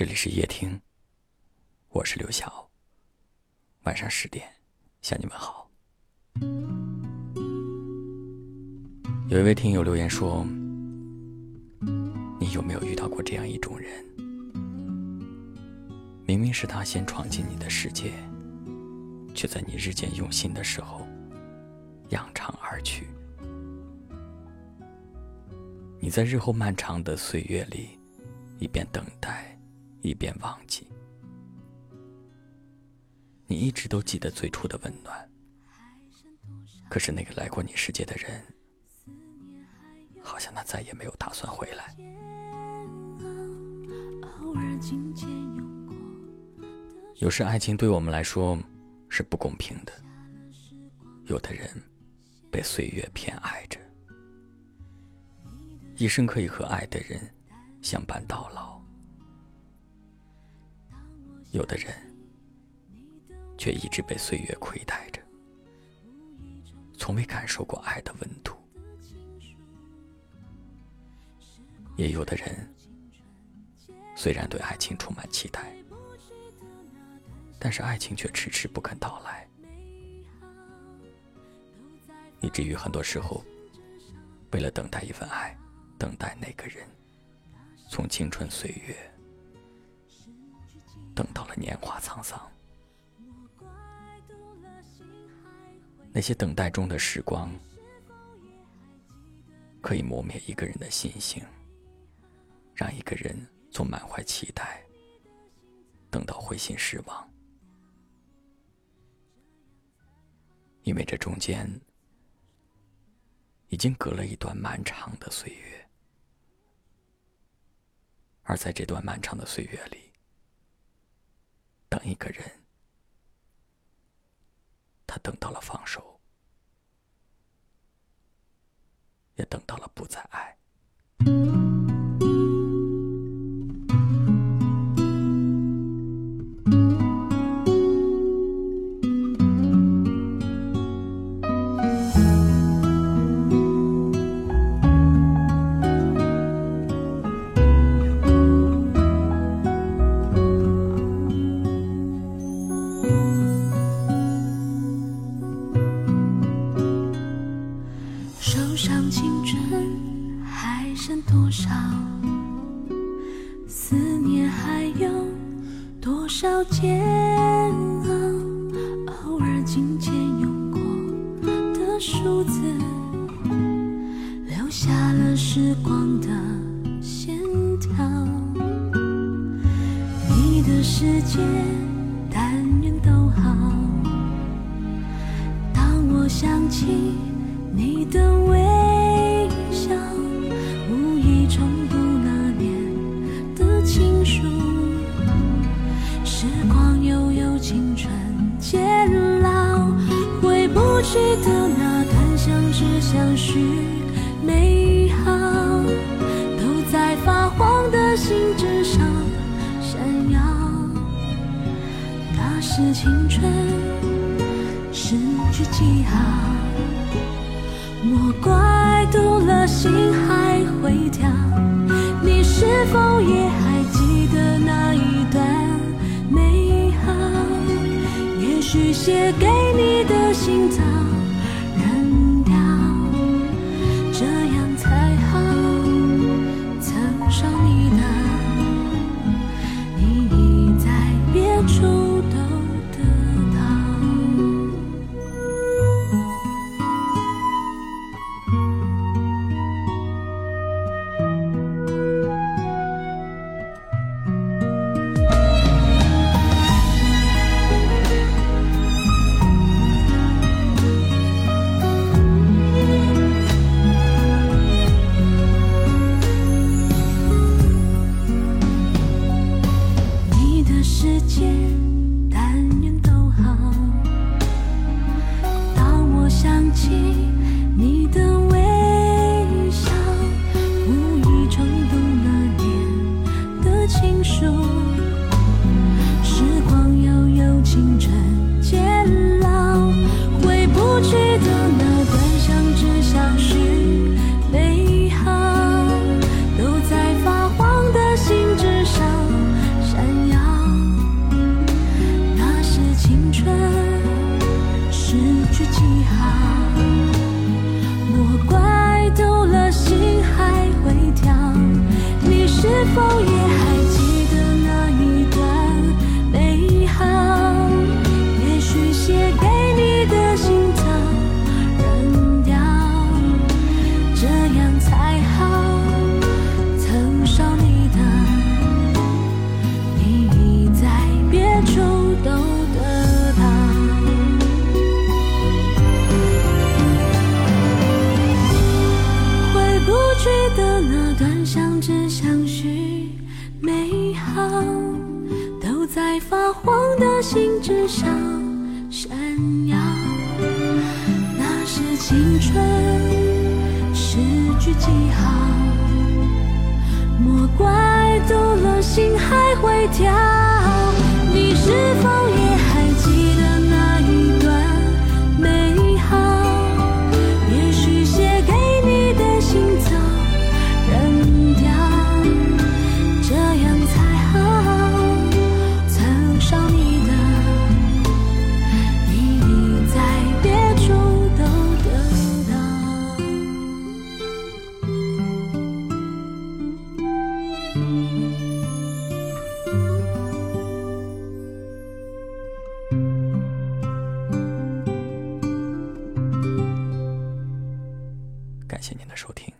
这里是夜听，我是刘晓。晚上十点向你们好。有一位听友留言说：“你有没有遇到过这样一种人？明明是他先闯进你的世界，却在你日渐用心的时候扬长而去。你在日后漫长的岁月里，一边等待。”一边忘记，你一直都记得最初的温暖。可是那个来过你世界的人，好像他再也没有打算回来。有时爱情对我们来说是不公平的，有的人被岁月偏爱着，一生可以和爱的人相伴到老。有的人，却一直被岁月亏待着，从未感受过爱的温度；也有的人，虽然对爱情充满期待，但是爱情却迟迟不肯到来，以至于很多时候，为了等待一份爱，等待那个人，从青春岁月。等到了年华沧桑，那些等待中的时光，可以磨灭一个人的心性，让一个人从满怀期待等到灰心失望，因为这中间已经隔了一段漫长的岁月，而在这段漫长的岁月里。等一个人，他等到了放手，也等到了不再爱。受伤青春还剩多少思念，还有多少煎熬？偶尔紧牵用过的数字，留下了时光的线条。你的世界，想起你的微笑无意重读那年的情书时光悠悠青春渐老回不去的那段相知相许美好都在发黄的信纸上闪耀。那是青春去记号，莫怪读了心还会跳。你是否也还记得那一段美好？也许写给你的信早扔掉，这样才。好。我怪了心还会跳。你是否也好都在发黄的信纸上闪耀。那是青春诗句记号莫怪读了心还会跳。你是否也感谢您的收听。